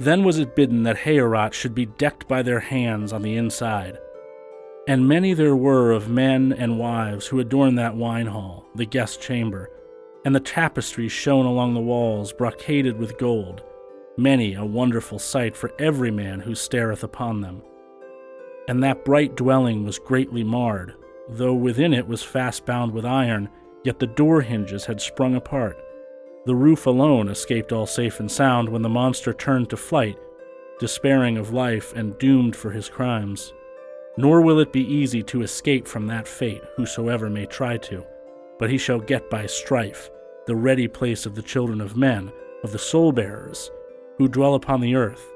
Then was it bidden that Heorot should be decked by their hands on the inside. And many there were of men and wives who adorned that wine hall, the guest chamber, and the tapestries shone along the walls, brocaded with gold, many a wonderful sight for every man who stareth upon them. And that bright dwelling was greatly marred, though within it was fast bound with iron, yet the door hinges had sprung apart. The roof alone escaped all safe and sound when the monster turned to flight, despairing of life and doomed for his crimes. Nor will it be easy to escape from that fate, whosoever may try to, but he shall get by strife, the ready place of the children of men, of the soul bearers, who dwell upon the earth,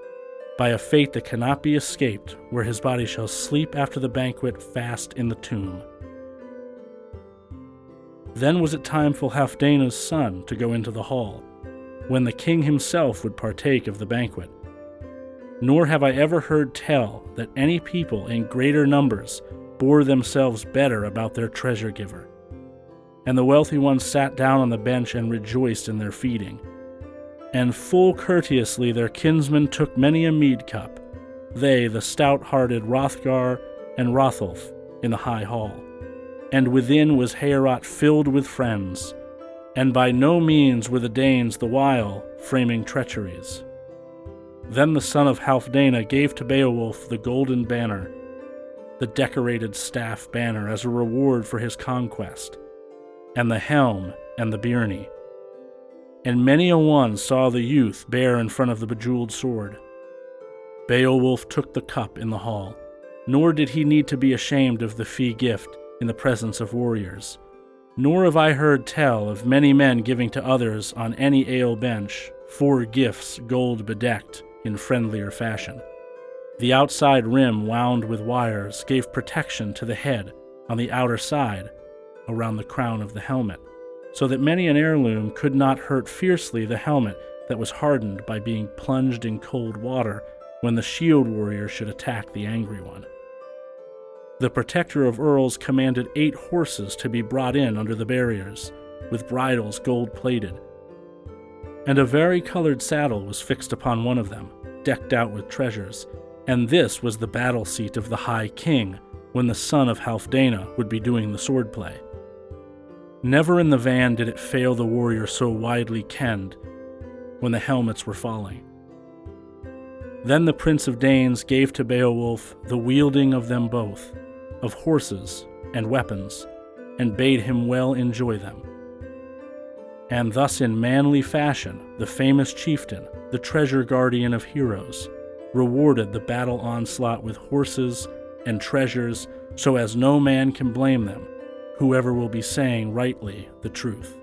by a fate that cannot be escaped, where his body shall sleep after the banquet fast in the tomb. Then was it time for Halfdana's son to go into the hall, when the king himself would partake of the banquet. Nor have I ever heard tell that any people in greater numbers bore themselves better about their treasure giver. And the wealthy ones sat down on the bench and rejoiced in their feeding and full courteously their kinsmen took many a mead cup, they, the stout hearted Hrothgar and Hrothulf, in the high hall. And within was Heorot filled with friends, and by no means were the Danes the while framing treacheries. Then the son of Halfdana gave to Beowulf the golden banner, the decorated staff banner, as a reward for his conquest, and the helm and the byrnie and many a one saw the youth bear in front of the bejeweled sword. Beowulf took the cup in the hall, nor did he need to be ashamed of the fee gift in the presence of warriors. Nor have I heard tell of many men giving to others on any ale bench four gifts gold bedecked in friendlier fashion. The outside rim wound with wires gave protection to the head on the outer side around the crown of the helmet so that many an heirloom could not hurt fiercely the helmet that was hardened by being plunged in cold water when the shield warrior should attack the angry one. The protector of earls commanded eight horses to be brought in under the barriers, with bridles gold plated. And a vari-colored saddle was fixed upon one of them, decked out with treasures, and this was the battle seat of the High King when the son of Halfdana would be doing the swordplay. Never in the van did it fail the warrior so widely kenned when the helmets were falling. Then the Prince of Danes gave to Beowulf the wielding of them both, of horses and weapons, and bade him well enjoy them. And thus, in manly fashion, the famous chieftain, the treasure guardian of heroes, rewarded the battle onslaught with horses and treasures so as no man can blame them whoever will be saying rightly the truth.